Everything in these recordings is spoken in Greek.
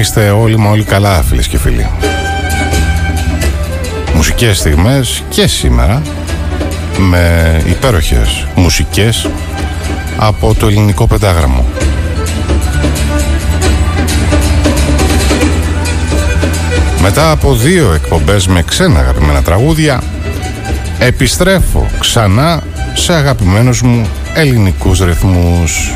είστε όλοι μα όλοι καλά φίλες και φίλοι. Μουσικές στιγμές και σήμερα με υπέροχες μουσικές από το ελληνικό πεντάγραμμο. Μετά από δύο εκπομπές με ξένα αγαπημένα τραγούδια επιστρέφω ξανά σε αγαπημένους μου ελληνικούς ρυθμούς.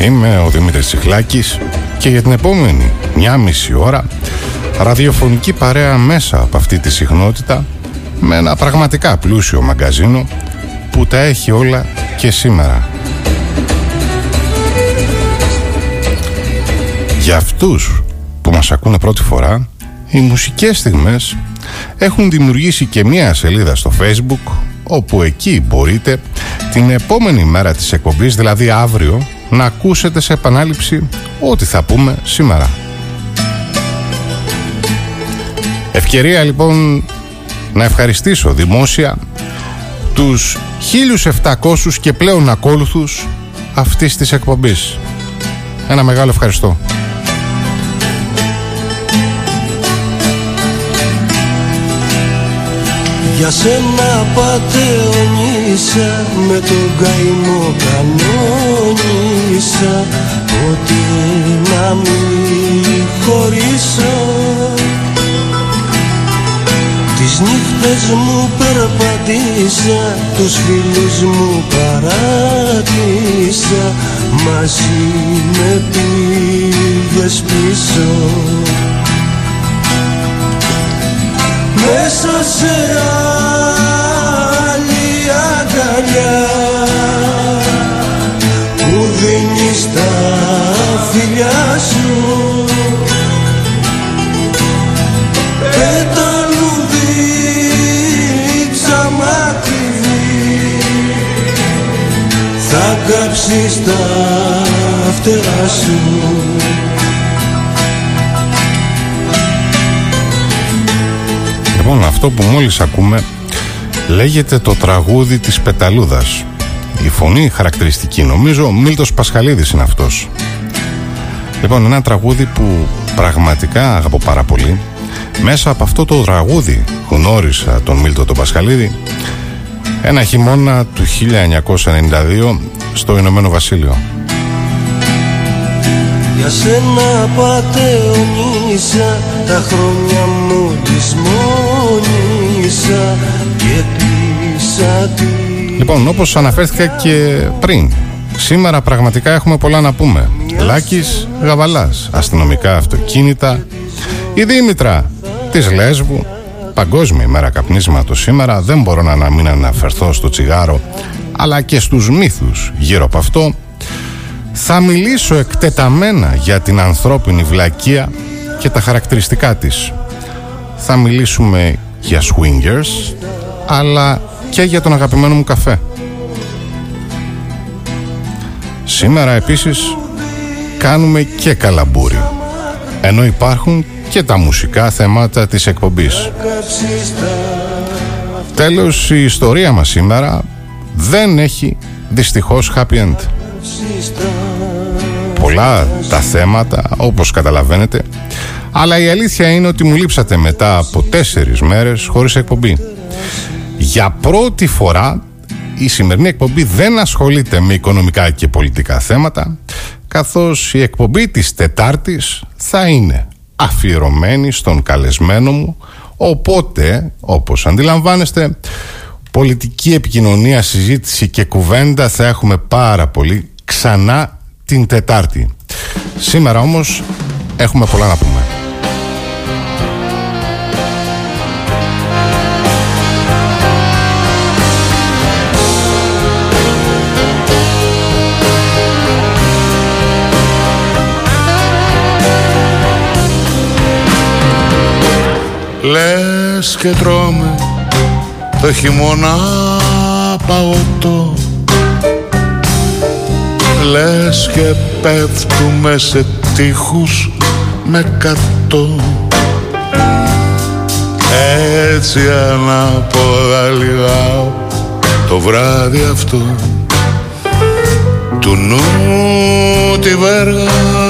Είμαι ο Δημήτρης Τσιχλάκης και για την επόμενη μια μισή ώρα ραδιοφωνική παρέα μέσα από αυτή τη συχνότητα με ένα πραγματικά πλούσιο μαγκαζίνο που τα έχει όλα και σήμερα. Για αυτούς που μας ακούνε πρώτη φορά, οι μουσικές στιγμές έχουν δημιουργήσει και μία σελίδα στο facebook όπου εκεί μπορείτε την επόμενη μέρα της εκπομπής, δηλαδή αύριο, να ακούσετε σε επανάληψη ό,τι θα πούμε σήμερα. Ευκαιρία λοιπόν να ευχαριστήσω δημόσια τους 1700 και πλέον ακόλουθους αυτής της εκπομπής. Ένα μεγάλο ευχαριστώ. Για σένα πατεωνίσα με τον καημό κανόνισα Ότι να μην χωρίσω. Τις νύχτες μου περπατήσα, τους φίλους μου παράτησα Μαζί με πήγες πίσω. Μέσα σε άλλη αγκαλιά που δίνεις τα φιλιά σου. Θα κάψεις τα φτερά σου. Λοιπόν αυτό που μόλις ακούμε λέγεται το τραγούδι της Πεταλούδας. Η φωνή χαρακτηριστική νομίζω, ο Μίλτος Πασχαλίδης είναι αυτός. Λοιπόν, ένα τραγούδι που πραγματικά αγαπώ πάρα πολύ. Μέσα από αυτό το τραγούδι γνώρισα τον Μίλτο τον Πασχαλίδη ένα χειμώνα του 1992 στο Ηνωμένο Βασίλειο. Για σένα πατεωνίσα τα χρόνια μου λησμόνισα και πίσα τη... Λοιπόν, όπως αναφέρθηκα και πριν, σήμερα πραγματικά έχουμε πολλά να πούμε. Λάκης Γαβαλάς, αστυνομικά αυτοκίνητα, η Δήμητρα της Λέσβου, Παγκόσμια ημέρα καπνίσματος σήμερα, δεν μπορώ να μην αναφερθώ στο τσιγάρο, αλλά και στους μύθους γύρω από αυτό. Θα μιλήσω εκτεταμένα για την ανθρώπινη βλακεία και τα χαρακτηριστικά της. Θα μιλήσουμε για swingers, αλλά και για τον αγαπημένο μου καφέ. Σήμερα επίσης κάνουμε και καλαμπούρι, ενώ υπάρχουν και τα μουσικά θέματα της εκπομπής. Τέλος, η ιστορία μας σήμερα δεν έχει δυστυχώς happy end. Πολλά τα θέματα, όπως καταλαβαίνετε, αλλά η αλήθεια είναι ότι μου λείψατε μετά από τέσσερις μέρες χωρίς εκπομπή. Για πρώτη φορά η σημερινή εκπομπή δεν ασχολείται με οικονομικά και πολιτικά θέματα, καθώς η εκπομπή της Τετάρτης θα είναι αφιερωμένη στον καλεσμένο μου, οπότε, όπως αντιλαμβάνεστε, πολιτική επικοινωνία, συζήτηση και κουβέντα θα έχουμε πάρα πολύ ξανά την Τετάρτη. Σήμερα όμως έχουμε πολλά να πούμε. Λες και τρώμε το χειμώνα παγωτό. Λες και πέφτουμε σε τείχους με κατό Έτσι ανάποδα λιγάω το βράδυ αυτό. Του νου τη βέργα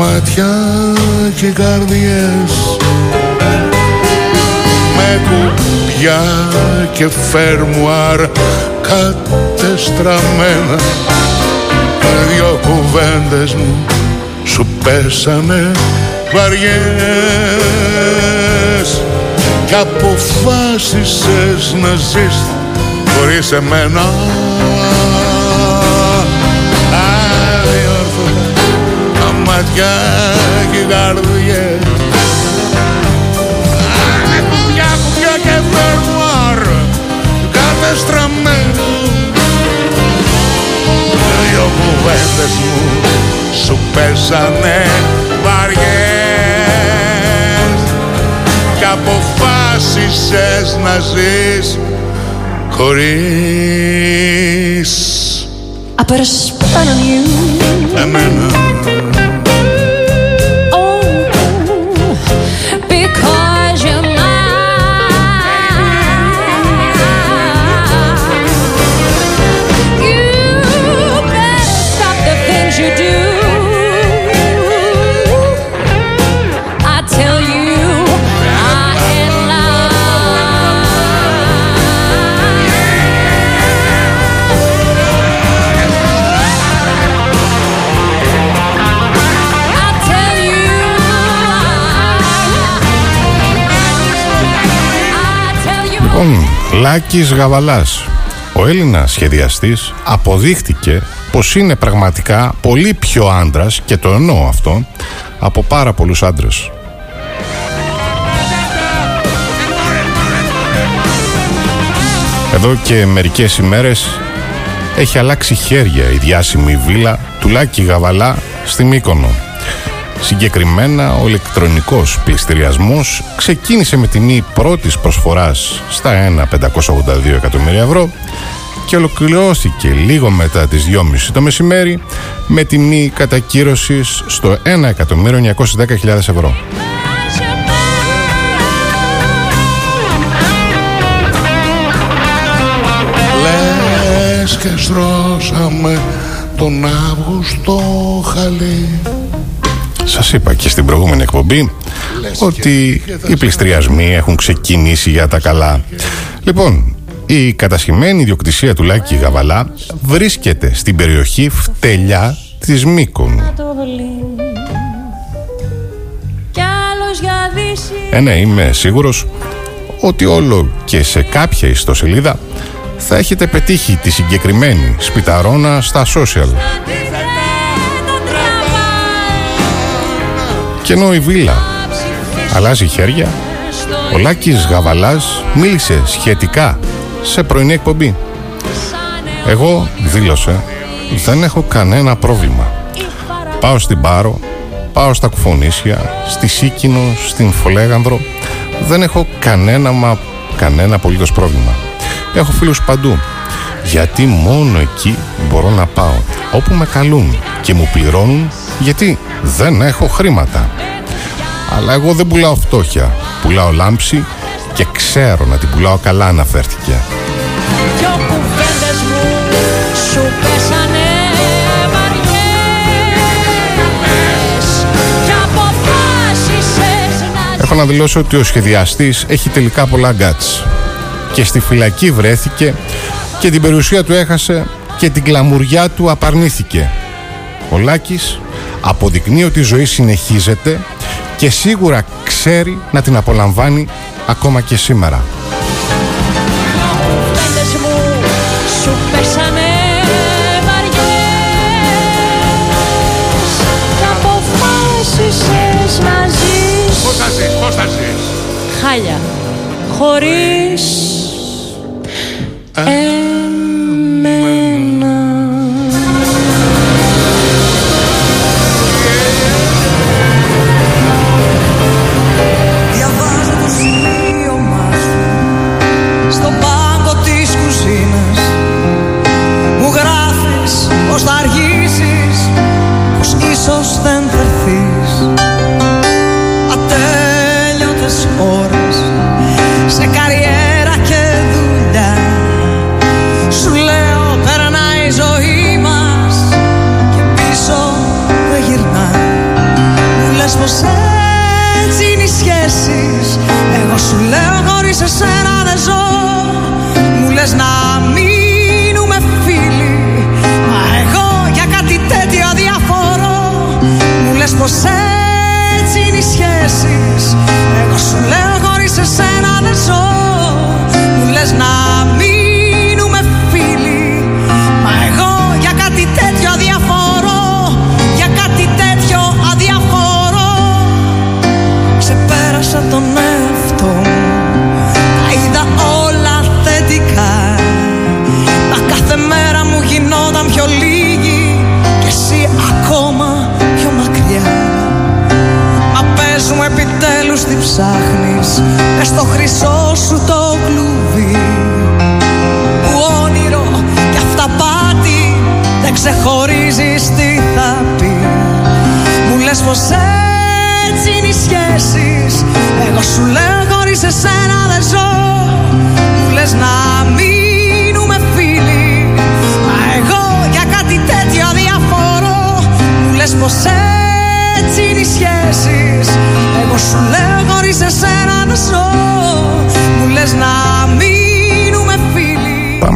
μάτια και οι καρδιές. Με κουμπιά και φέρμουαρ κατεστραμμένα. Δυο κουβέντες μου σου πέσανε βαριές. Και αποφάσισες να ζεις χωρίς εμένα μάτια και καρδιές Κουμπιά, κουμπιά και φερμουάρ κατεστραμμένο Δυο κουβέντες μου σου πέσανε βαριές Κι αποφάσισες να ζεις χωρίς. I put a spell on you Λάκης Γαβαλάς ο Έλληνας σχεδιαστής αποδείχτηκε πως είναι πραγματικά πολύ πιο άντρας και το εννοώ αυτό από πάρα πολλούς άντρες. Εδώ και μερικές ημέρες έχει αλλάξει χέρια η διάσημη βίλα του Λάκη Γαβαλά στη Μύκονο. Συγκεκριμένα, ο ηλεκτρονικός πληστηριασμός ξεκίνησε με τιμή πρώτης προσφοράς στα 1.582 εκατομμύρια ευρώ και ολοκληρώθηκε λίγο μετά τις 2.30 το μεσημέρι με τιμή κατακύρωσης στο 1.910.000 ευρώ. Λες και στρώσαμε τον Αύγουστο χαλί Σας είπα και στην προηγούμενη εκπομπή ότι οι πληστριασμοί έχουν ξεκινήσει για τα καλά. Λοιπόν, η κατασχημένη ιδιοκτησία του Λάκη Γαβαλά βρίσκεται στην περιοχή Φτελιά της Μύκονου. Ε, ναι, είμαι σίγουρος ότι όλο και σε κάποια ιστοσελίδα θα έχετε πετύχει τη συγκεκριμένη σπιταρώνα στα social. Και ενώ η βίλα αλλάζει χέρια, ο Λάκης Γαβαλάς μίλησε σχετικά σε πρωινή εκπομπή. Εγώ δήλωσε δεν έχω κανένα πρόβλημα. Πάω στην Πάρο, πάω στα Κουφονίσια, στη Σίκινο, στην Φολέγανδρο. Δεν έχω κανένα μα κανένα απολύτως πρόβλημα. Έχω φίλους παντού. Γιατί μόνο εκεί μπορώ να πάω. Όπου με καλούν και μου πληρώνουν γιατί δεν έχω χρήματα. Αλλά εγώ δεν πουλάω φτώχεια. Πουλάω λάμψη και ξέρω να την πουλάω καλά αναφέρθηκε. Δυο κουβέντες μου σου πέσανε βαριές Κι αποφάσισες να Έχω να δηλώσω ότι ο σχεδιαστής έχει τελικά πολλά γκάτς και στη φυλακή βρέθηκε και την περιουσία του έχασε και την κλαμουριά του απαρνήθηκε. Ο Λάκης αποδεικνύει ότι η ζωή συνεχίζεται και σίγουρα ξέρει να την απολαμβάνει ακόμα και σήμερα. κουβέντες μου σου πέσανε βαριές Κι αποφάσισες να ζεις Πώς θα ζεις, πώς θα ζεις; χάλια χωρίς εμένα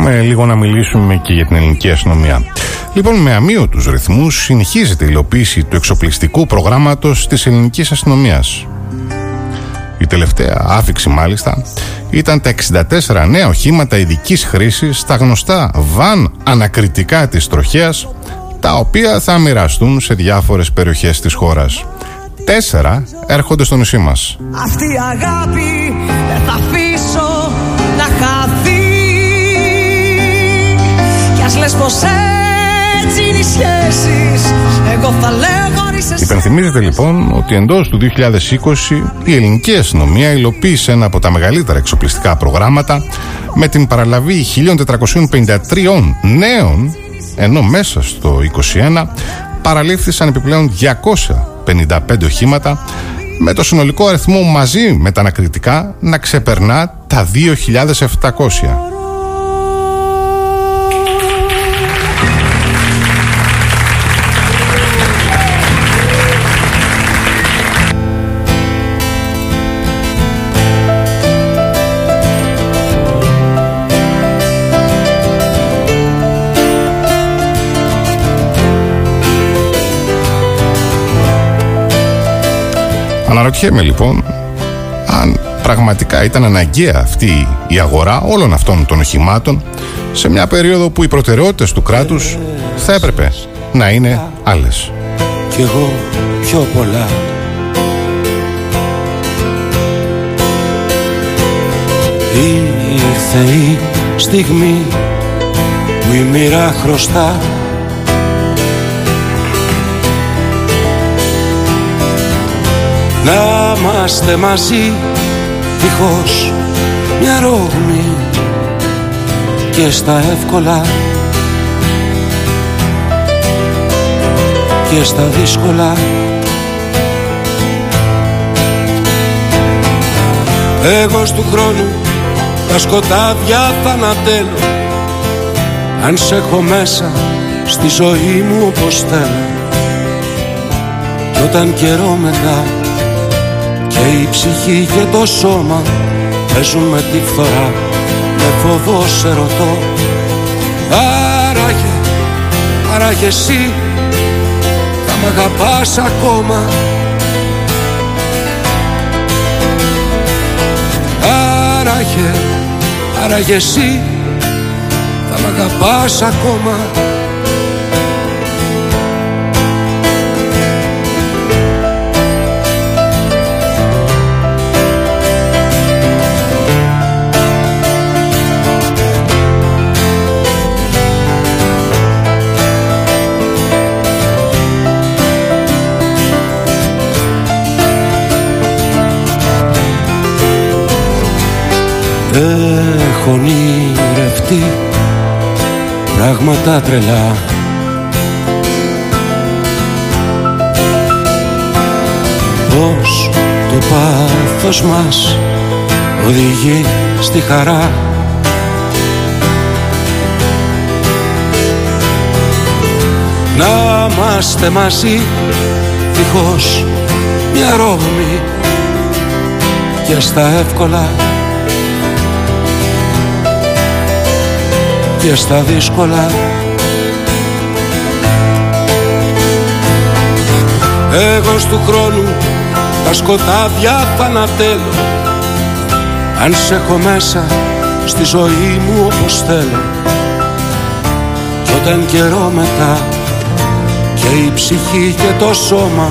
Πάμε λίγο να μιλήσουμε και για την ελληνική αστυνομία. Λοιπόν, με αμύωτους ρυθμούς συνεχίζεται η υλοποίηση του εξοπλιστικού προγράμματος της ελληνικής αστυνομίας. Η τελευταία άφηξη μάλιστα ήταν τα 64 νέα οχήματα ειδικής χρήσης στα γνωστά βαν ανακριτικά της τροχέας, τα οποία θα μοιραστούν σε διάφορες περιοχές της χώρας. Τέσσερα έρχονται στο νησί μας. Αυτή η αγάπη δεν θα αφήσω να χαθεί Κι ας λες πως έτσι είναι οι σχέσεις Εγώ θα λέγω Υπενθυμίζεται λοιπόν ότι εντός του 2020 η ελληνική αστυνομία υλοποίησε ένα από τα μεγαλύτερα εξοπλιστικά προγράμματα με την παραλαβή 1453 νέων ενώ μέσα στο 2021 παραλήφθησαν επιπλέον 255 οχήματα με το συνολικό αριθμό μαζί με τα ανακριτικά να ξεπερνά τα 2.700. Αναρωτιέμαι λοιπόν αν πραγματικά ήταν αναγκαία αυτή η αγορά όλων αυτών των οχημάτων σε μια περίοδο που οι προτεραιότητες του κράτους θα έπρεπε να είναι άλλες. Κι εγώ πιο πολλά Ήρθε η στιγμή που η μοίρα χρωστά Να είμαστε μαζί δίχως μια ρόγμη και στα εύκολα. Και στα δύσκολα. Εγώ του χρόνου τα σκοτάδια θα ανατέλω. Αν σε έχω μέσα στη ζωή μου όπως θέλω. Κι όταν καιρό μετά και η ψυχή και το σώμα παίζουν με τη φθορά. Με φόβο σε ρωτώ Άραγε, άραγε εσύ Θα μ' αγαπάς ακόμα Άραγε, άραγε εσύ Θα μ' αγαπάς ακόμα Έχω ονειρευτεί πράγματα τρελά. Πως το πάθος μας οδηγεί στη χαρά. Να είμαστε μαζί δίχως μια ρόμη και στα εύκολα και στα δύσκολα. Εγώ του χρόνου τα σκοτάδια θα ανατέλω. Αν σε έχω μέσα στη ζωή μου όπως θέλω. Κι όταν καιρό μετά και η ψυχή και το σώμα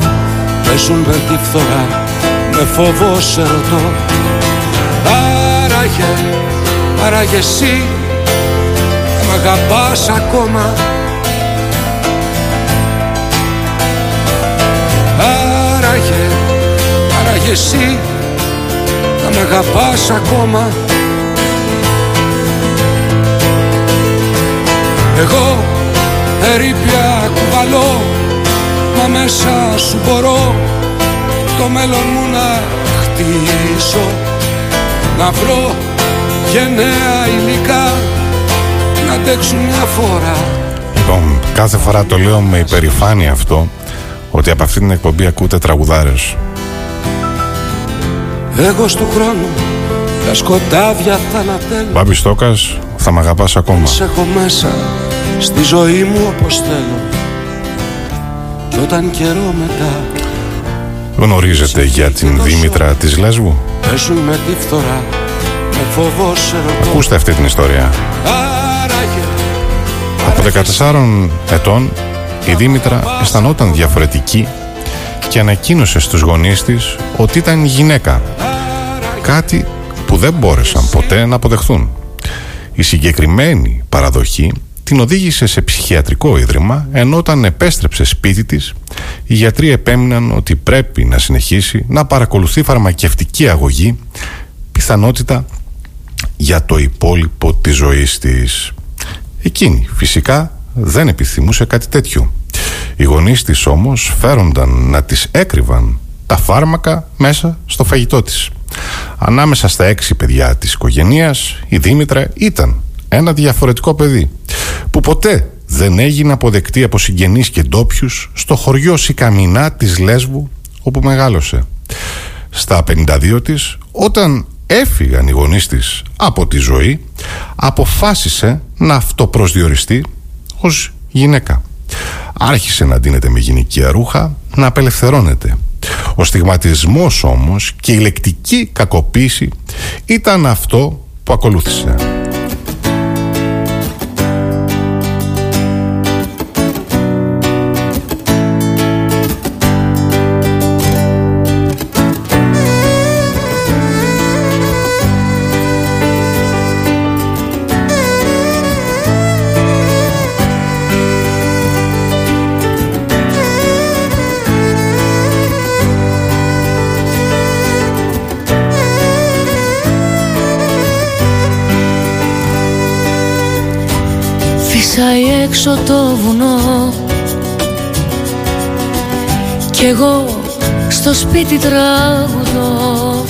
παίζουν με τη φθορά με φόβο σε ρωτώ. Άραγε, άραγε εσύ μ' αγαπάς ακόμα. Άραγε, άραγε εσύ θα μ' αγαπάς ακόμα. Εγώ ερήπια κουβαλώ μα μέσα σου μπορώ το μέλλον μου να χτίσω. Να βρω γενναία υλικά να αντέξουν μια φορά. Λοιπόν, κάθε φορά το λέω με υπερηφάνεια αυτό ότι από αυτή την εκπομπή ακούτε τραγουδάρες. Εγώ στο χρόνο τα σκοτάδια θα ανατέλω Μπάμπη Στόκας, θα μ' αγαπάς ακόμα. Σε έχω μέσα στη ζωή μου όπως θέλω Κι όταν καιρό μετά Γνωρίζετε για την Δήμητρα της Λέσβου; Πέσουν με τη φθορά με φόβο σε ρωτώ Ακούστε αυτή την ιστορία. Άραγε Από 14 ετών η Δήμητρα αισθανόταν διαφορετική και ανακοίνωσε στους γονείς της ότι ήταν γυναίκα. Κάτι που δεν μπόρεσαν ποτέ να αποδεχθούν. Η συγκεκριμένη παραδοχή την οδήγησε σε ψυχιατρικό ίδρυμα ενώ όταν επέστρεψε σπίτι της οι γιατροί επέμειναν ότι πρέπει να συνεχίσει να παρακολουθεί φαρμακευτική αγωγή πιθανότητα για το υπόλοιπο της ζωής της. Εκείνη φυσικά δεν επιθυμούσε κάτι τέτοιο. Οι γονείς της όμως φέρονταν να της έκρυβαν τα φάρμακα μέσα στο φαγητό της. Ανάμεσα στα έξι παιδιά της οικογένειας η Δήμητρα ήταν ένα διαφορετικό παιδί που ποτέ δεν έγινε αποδεκτή από συγγενείς και ντόπιους στο χωριό Σικαμινά της Λέσβου όπου μεγάλωσε. Στα 52 της όταν έφυγαν οι γονείς της από τη ζωή αποφάσισε να αυτοπροσδιοριστεί ως γυναίκα. Άρχισε να ντύνεται με γυναικεία ρούχα, να απελευθερώνεται. Ο στιγματισμός όμως και η λεκτική κακοποίηση ήταν αυτό που ακολούθησε. Φύσαει έξω το βουνό. Κι εγώ στο σπίτι τραγουδώ.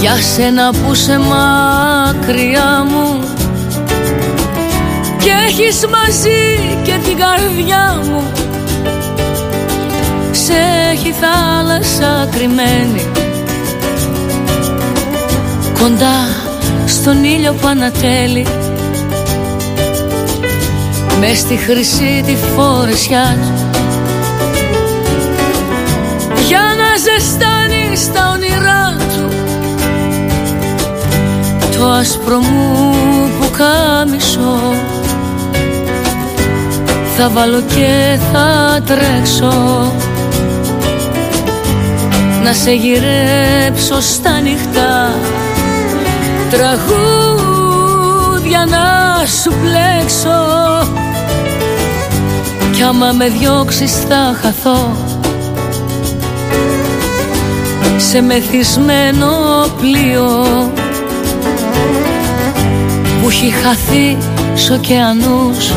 Για σένα που σε μακριά μου Και έχεις μαζί και την καρδιά μου. Σε έχει θάλασσα κρυμμένη. Κοντά στον ήλιο Πανατέλη με στη χρυσή τη φορεσιά του. Για να ζεστάνει τα όνειρά του. Το άσπρο μου που κάμισο θα βάλω και θα τρέξω. Να σε γυρέψω στα νυχτά τραγούδια να σου πλέξω κι άμα με διώξεις θα χαθώ. Σε μεθυσμένο πλοίο Που έχει χαθεί σ' ωκεανούς.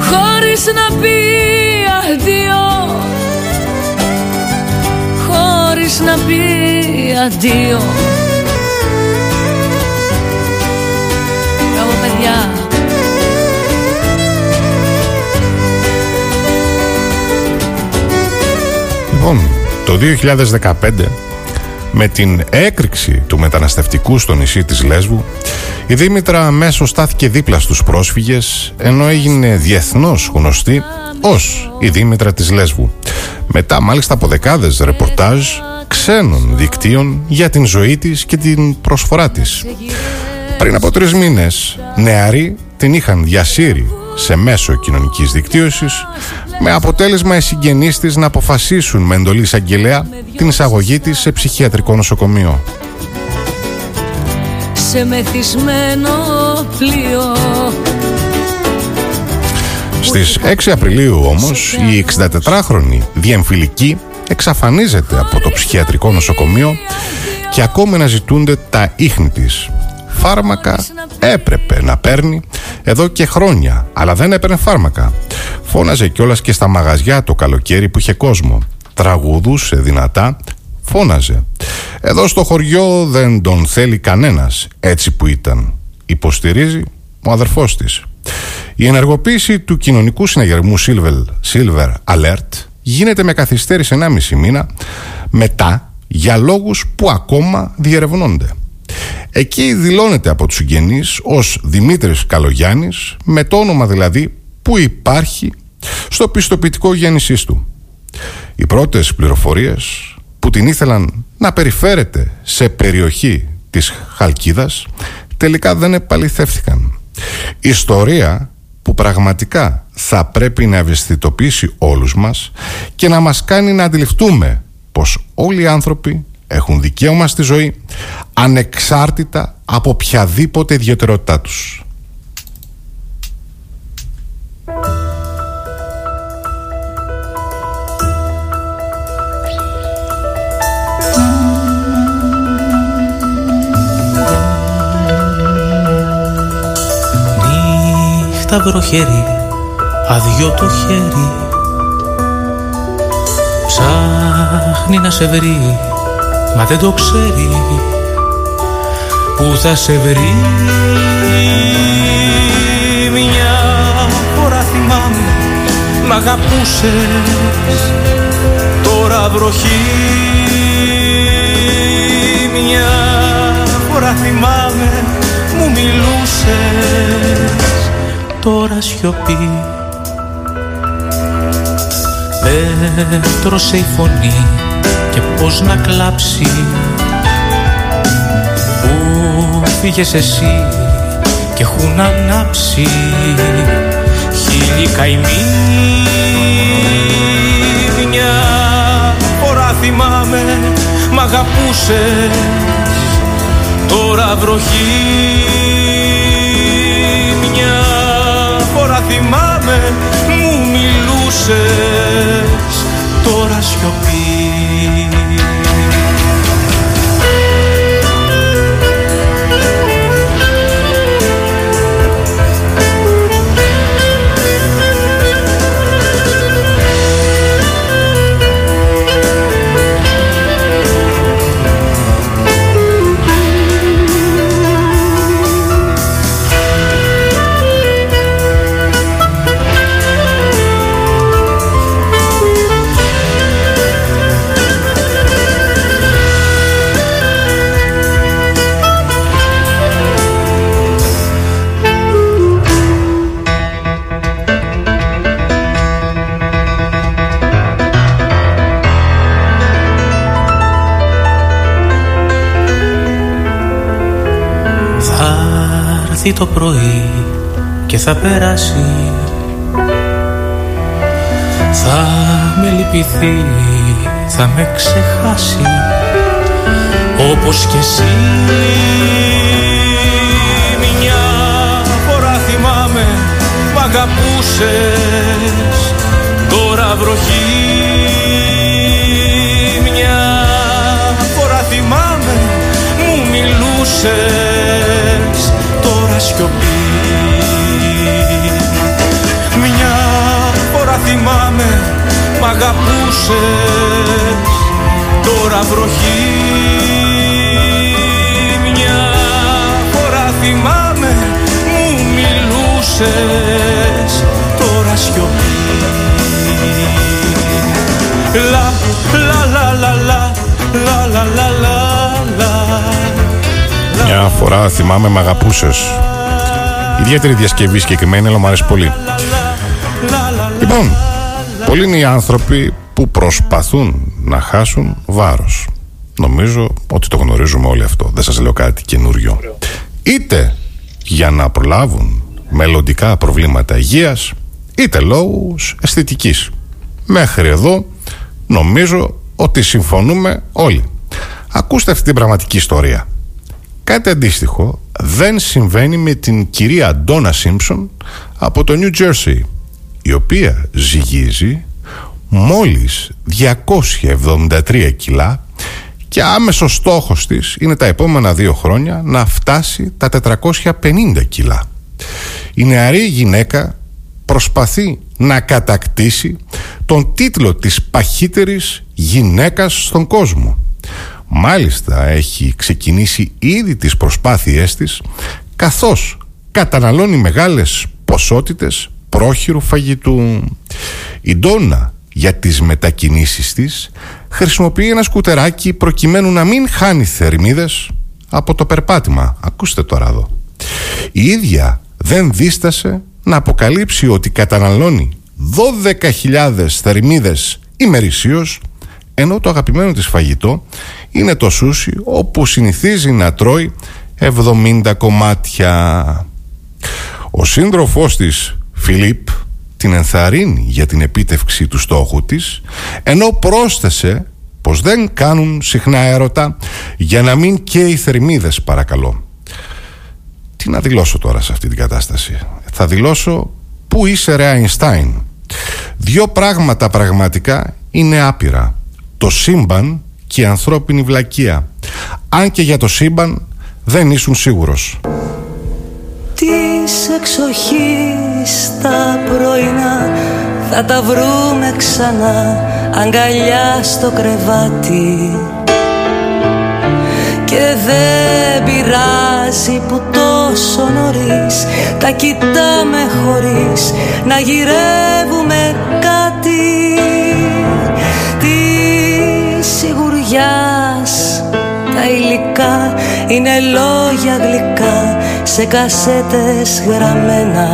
Χωρίς να πει αντίο. Χωρίς να πει αντίο Λοιπόν, το 2015 με την έκρηξη του μεταναστευτικού στο νησί της Λέσβου η Δήμητρα αμέσως στάθηκε δίπλα στους πρόσφυγες ενώ έγινε διεθνώς γνωστή ως η Δήμητρα της Λέσβου. Μετά μάλιστα από δεκάδες ρεπορτάζ ξένων δικτύων για την ζωή της και την προσφορά της. Πριν από τρεις μήνες νεαροί την είχαν διασύρει σε μέσο κοινωνικής δικτύωσης με αποτέλεσμα οι συγγενείς της να αποφασίσουν με εντολή εισαγγελέα την εισαγωγή της σε ψυχιατρικό νοσοκομείο. Σε μεθυσμένο πλοίο Στις 6 Απριλίου όμως η 64χρονη διεμφυλική εξαφανίζεται από το ψυχιατρικό νοσοκομείο και ακόμη να ζητούνται τα ίχνη της. Φάρμακα έπρεπε να παίρνει εδώ και χρόνια, αλλά δεν έπαιρνε φάρμακα. Φώναζε κιόλας και στα μαγαζιά το καλοκαίρι που είχε κόσμο. Τραγουδούσε δυνατά, φώναζε. Εδώ στο χωριό δεν τον θέλει κανένας, έτσι που ήταν. Υποστηρίζει ο αδερφός της. Η ενεργοποίηση του κοινωνικού συναγερμού Silver, Silver Alert γίνεται με καθυστέρηση 1,5 μήνα μετά για λόγους που ακόμα διερευνώνται. Εκεί δηλώνεται από τους συγγενείς ως Δημήτρης Καλογιάννης με το όνομα δηλαδή που υπάρχει στο πιστοποιητικό γέννησής του. Οι πρώτες πληροφορίες που την ήθελαν να περιφέρεται σε περιοχή της Χαλκίδας τελικά δεν επαληθεύτηκαν. Ιστορία που πραγματικά θα πρέπει να ευαισθητοποιήσει όλους μας και να μας κάνει να αντιληφθούμε πως όλοι οι άνθρωποι έχουν δικαίωμα στη ζωή ανεξάρτητα από οποιαδήποτε ιδιαιτερότητά τους. Νύχτα βροχερή, αδειό το χέρι Ψάχνει να σε βρει, μα δεν το ξέρει Πού θα σε βρει. Μια φορά θυμάμαι μ' αγαπούσες Τώρα βροχή. Μια φορά θυμάμαι μου μιλούσες Τώρα σιωπή. Πέτρωσε η φωνή και πώς να κλάψει. Πού φύγες εσύ και έχουν ανάψει. Χίλιοι καημοί Μια φορά θυμάμαι μ' αγαπούσες. Τώρα βροχή Μια φορά θυμάμαι μου μιλούσες. Τώρα σιωπή see έρθει το πρωί και θα περάσει. Θα με λυπηθεί, θα με ξεχάσει Όπως κι εσύ. Μια φορά θυμάμαι μ' αγαπούσες Τώρα βροχή. Μια φορά θυμάμαι μου μιλούσες Τώρα μια φορά θυμάμαι μ' αγαπούσες. Τώρα βροχή. Μια φορά θυμάμαι μου μιλούσες. Τώρα σιωπή. Λα, λα, λα, λα, λα, λα, λα, λα μια φορά θυμάμαι μ' αγαπούσες Ιδιαίτερη διασκευή συγκεκριμένη, αλλά μου αρέσει πολύ. Λοιπόν, πολλοί είναι οι άνθρωποι που προσπαθούν να χάσουν βάρος. Νομίζω ότι το γνωρίζουμε όλοι αυτό. Δεν σας λέω κάτι καινούριο. Είτε για να προλάβουν μελλοντικά προβλήματα υγείας, είτε λόγους αισθητικής. Μέχρι εδώ νομίζω ότι συμφωνούμε όλοι. Ακούστε αυτή την πραγματική ιστορία. Κάτι αντίστοιχο δεν συμβαίνει με την κυρία Ντόνα Σίμψον από το New Jersey η οποία ζυγίζει μόλις 273 κιλά και άμεσος στόχος της είναι τα επόμενα δύο χρόνια να φτάσει τα 450 κιλά. Η νεαρή γυναίκα προσπαθεί να κατακτήσει τον τίτλο της παχύτερης γυναίκας στον κόσμο. Μάλιστα έχει ξεκινήσει ήδη τις προσπάθειές της καθώς καταναλώνει μεγάλες ποσότητες πρόχειρου φαγητού. Η Ντόνα για τις μετακινήσεις της χρησιμοποιεί ένα σκουτεράκι προκειμένου να μην χάνει θερμίδες από το περπάτημα. Ακούστε τώρα εδώ. Η ίδια δεν δίστασε να αποκαλύψει ότι καταναλώνει 12.000 θερμίδες ημερησίως ενώ το αγαπημένο της φαγητό είναι το σούσι όπου συνηθίζει να τρώει 70 κομμάτια. Ο σύντροφός της, Φιλίπ, την ενθαρρύνει για την επίτευξη του στόχου της, ενώ πρόσθεσε πως δεν κάνουν συχνά έρωτα για να μην και οι θερμίδες παρακαλώ. Τι να δηλώσω τώρα σε αυτή την κατάσταση; Θα δηλώσω πού είσαι ρε Αϊνστάιν. Δύο πράγματα πραγματικά είναι άπειρα. Το σύμπαν και η ανθρώπινη βλακεία. Αν και για το σύμπαν δεν ήσουν σίγουρος. Της εξοχής τα πρωινά θα τα βρούμε ξανά αγκαλιά στο κρεβάτι και δεν πειράζει που τόσο νωρίς Τα κοιτάμε χωρίς να γυρεύουμε σιγουριάς τα υλικά είναι λόγια γλυκά σε κασέτες γραμμένα.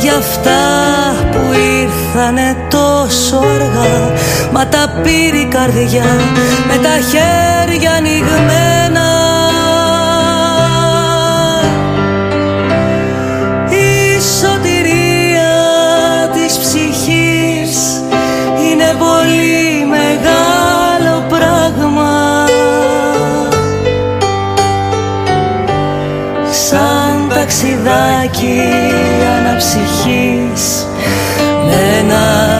Για αυτά που ήρθανε τόσο αργά Μα τα πήρε η καρδιά με τα χέρια ανοιγμένα. Η σωτηρία της ψυχής είναι πολύ ταξιδάκι αναψυχής. Με ένα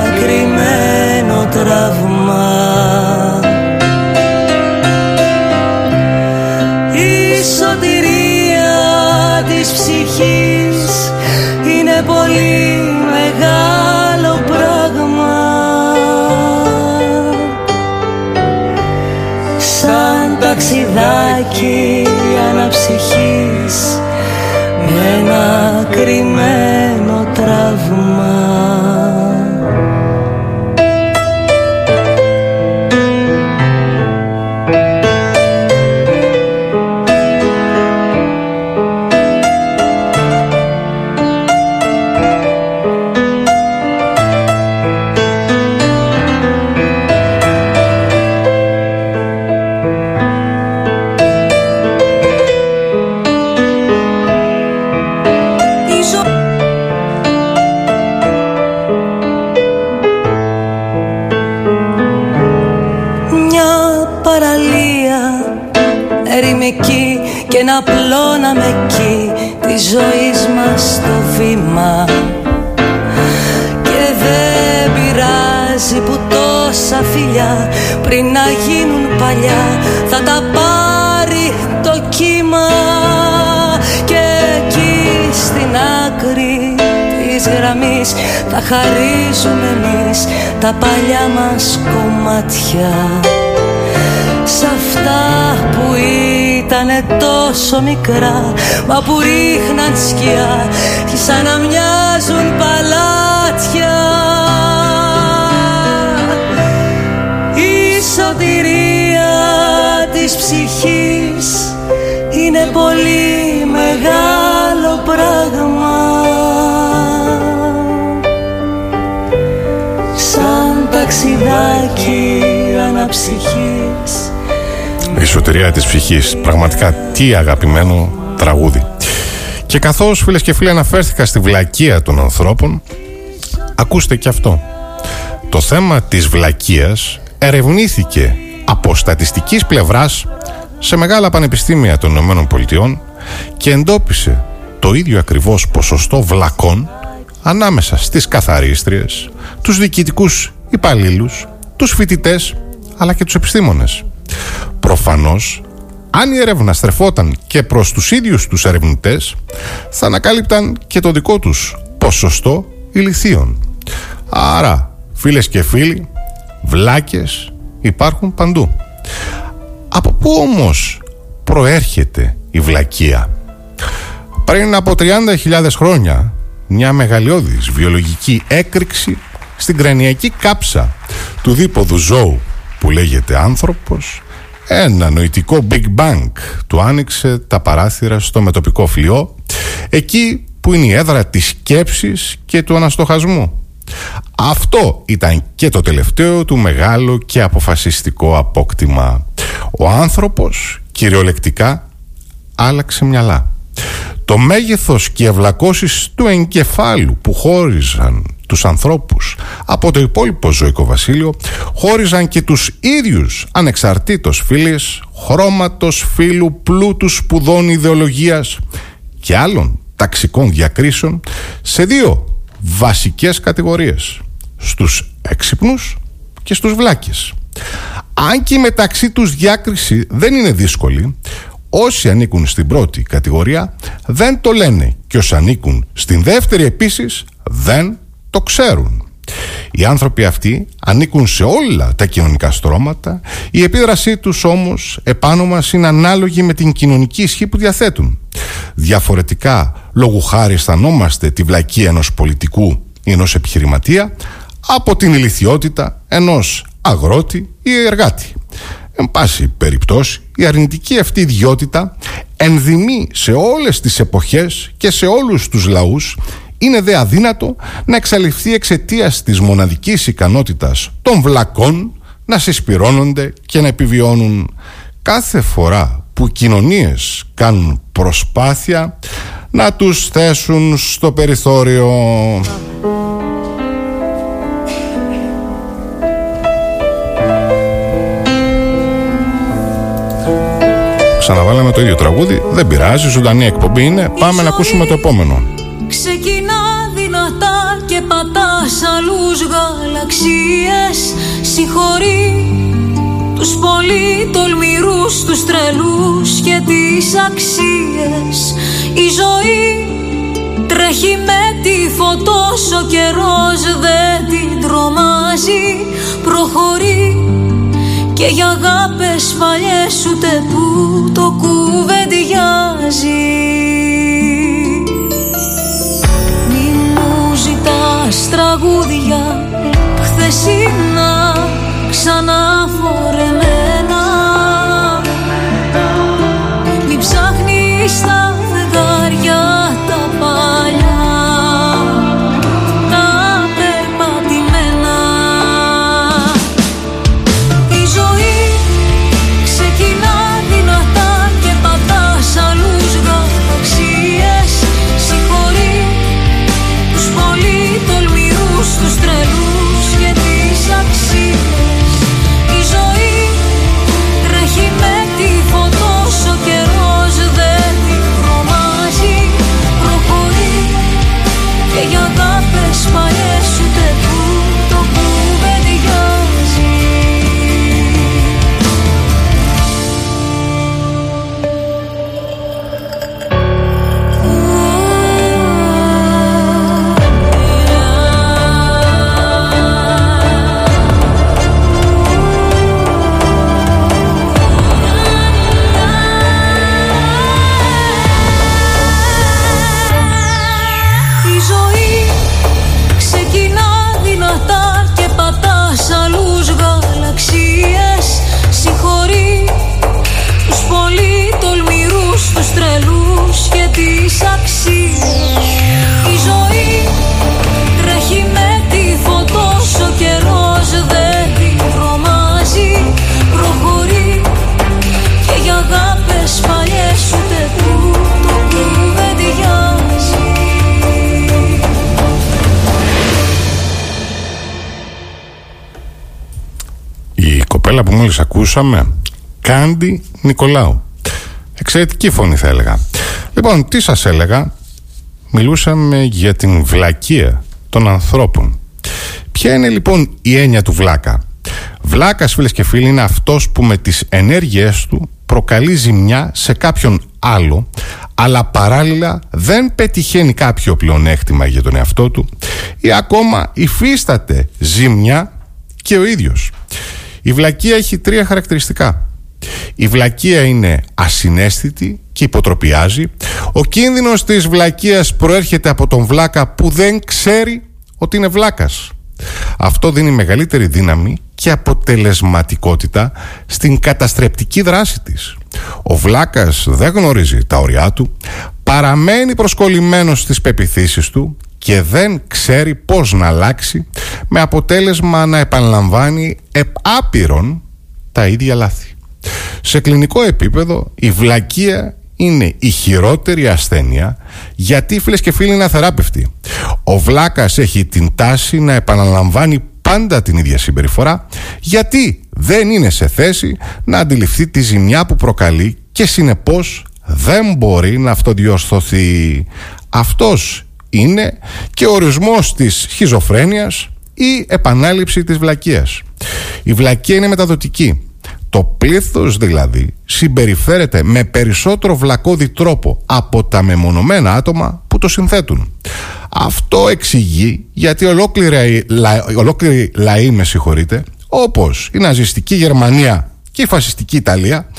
εκεί της ζωής μας στο βήμα. Και δεν πειράζει που τόσα φιλιά πριν να γίνουν παλιά θα τα πάρει το κύμα. Και εκεί στην άκρη της γραμμής θα χαρίζουμε εμείς τα παλιά μας κομμάτια. Σ' αυτά που ήτανε τόσο μικρά Μα που ρίχναν σκιά και σαν να μοιάζουν παλάτια. Η σωτηρία της ψυχής είναι πολύ μεγάλο πράγμα. Σαν ταξιδάκι αναψυχής. Η σωτηρία της ψυχής. Πραγματικά τι αγαπημένο τραγούδι. Και καθώς φίλες και φίλοι αναφέρθηκα στη βλακεία των ανθρώπων, ακούστε και αυτό. Το θέμα της βλακείας ερευνήθηκε από στατιστικής πλευράς σε μεγάλα πανεπιστήμια των ΗΠΑ και εντόπισε το ίδιο ακριβώς ποσοστό βλακών ανάμεσα στις καθαρίστριες, τους διοικητικούς υπαλλήλους, τους φοιτητές αλλά και τους επιστήμονες. Προφανώς, αν η έρευνα στρεφόταν και προς τους ίδιους τους ερευνητές, θα ανακάλυπταν και το δικό τους ποσοστό ηλιθίων. Άρα, φίλες και φίλοι, βλάκες υπάρχουν παντού. Από πού όμως προέρχεται η βλακεία; Πριν από 30.000 χρόνια, μια μεγαλειώδης βιολογική έκρηξη στην κρανιακή κάψα του δίποδου ζώου που λέγεται άνθρωπος, ένα νοητικό Big Bang του άνοιξε τα παράθυρα στο μετοπικό φλοιό, εκεί που είναι η έδρα της σκέψης και του αναστοχασμού. Αυτό ήταν και το τελευταίο του μεγάλο και αποφασιστικό απόκτημα. Ο άνθρωπος κυριολεκτικά άλλαξε μυαλά. Το μέγεθος και οι ευλακώσεις του εγκεφάλου που χώριζαν τους ανθρώπους. Από το υπόλοιπο ζωικό βασίλειο χώριζαν και τους ίδιους ανεξαρτήτως φίλες, χρώματος, φίλου, πλούτου σπουδών ιδεολογίας και άλλων ταξικών διακρίσεων σε δύο βασικές κατηγορίες στους έξυπνους και στους βλάκες. Αν και μεταξύ τους διάκριση δεν είναι δύσκολη όσοι ανήκουν στην πρώτη κατηγορία δεν το λένε και όσοι ανήκουν στην δεύτερη επίσης δεν το ξέρουν. Οι άνθρωποι αυτοί ανήκουν σε όλα τα κοινωνικά στρώματα, η επίδρασή τους όμως επάνω μας είναι ανάλογη με την κοινωνική ισχύ που διαθέτουν. Διαφορετικά, λόγου χάρη αισθανόμαστε τη βλακία ενός πολιτικού ή ενός επιχειρηματία από την ηλικιότητα ενός αγρότη ή εργάτη. Εν πάση περιπτώσει, η αρνητική αυτή ιδιότητα ενδυμεί σε όλες τις εποχές και σε όλους τους λαούς είναι δε αδύνατο να εξαλειφθεί εξαιτίας της μοναδικής ικανότητας των βλακών να συσπυρώνονται και να επιβιώνουν κάθε φορά που κοινωνίες κάνουν προσπάθεια να τους θέσουν στο περιθώριο. Ξαναβάλαμε το ίδιο τραγούδι. Δεν πειράζει, ζωντανή εκπομπή είναι. Πάμε να ακούσουμε το επόμενο. Ξεκινά δυνατά και πατάς αλλούς γαλαξίες. Συγχωρεί τους πολύ τολμηρούς, τους τρελούς και τις αξίες. Η ζωή τρέχει με τη φωτός, ο καιρός δεν την τρομάζει. Προχωρεί και για αγάπες παλιές ούτε που το κουβεντιάζει ξανά φορεμένα κοπέλα που μόλις ακούσαμε Κάντι Νικολάου. Εξαιρετική φωνή θα έλεγα. Λοιπόν τι σας έλεγα; Μιλούσαμε για την βλακεία των ανθρώπων. Ποια είναι λοιπόν η έννοια του βλάκα; Βλάκας φίλες και φίλοι είναι αυτός που με τις ενέργειές του προκαλεί ζημιά σε κάποιον άλλο αλλά παράλληλα δεν πετυχαίνει κάποιο πλεονέκτημα για τον εαυτό του ή ακόμα υφίσταται ζημιά και ο ίδιος. Η βλακεία έχει τρία χαρακτηριστικά. Η βλακεία είναι ασυναίσθητη και υποτροπιάζει. Ο κίνδυνος της βλακείας προέρχεται από τον βλάκα που δεν ξέρει ότι είναι βλάκας. Αυτό δίνει μεγαλύτερη δύναμη και αποτελεσματικότητα στην καταστρεπτική δράση της. Ο βλάκας δεν γνωρίζει τα ωριά του, παραμένει προσκολλημένος στις πεπιθήσεις του και δεν ξέρει πώς να αλλάξει με αποτέλεσμα να επαναλαμβάνει άπειρον τα ίδια λάθη. Σε κλινικό επίπεδο η βλακεία είναι η χειρότερη ασθένεια γιατί φίλες και φίλοι είναι αθεράπευτη. Ο βλάκας έχει την τάση να επαναλαμβάνει πάντα την ίδια συμπεριφορά γιατί δεν είναι σε θέση να αντιληφθεί τη ζημιά που προκαλεί και συνεπώς δεν μπορεί να αυτοδιορθωθεί. Αυτός είναι και ο ορισμός της χιζοφρένειας ή επανάληψη της βλακείας. Η βλακεία είναι μεταδοτική. Το πλήθος δηλαδή συμπεριφέρεται με περισσότερο βλακώδη τρόπο από τα μεμονωμένα άτομα που το συνθέτουν. Αυτό εξηγεί γιατί ολόκληρη, ολόκληρη λαοί, με συγχωρείτε, όπως η ναζιστική Γερμανία και η φασιστική Ιταλία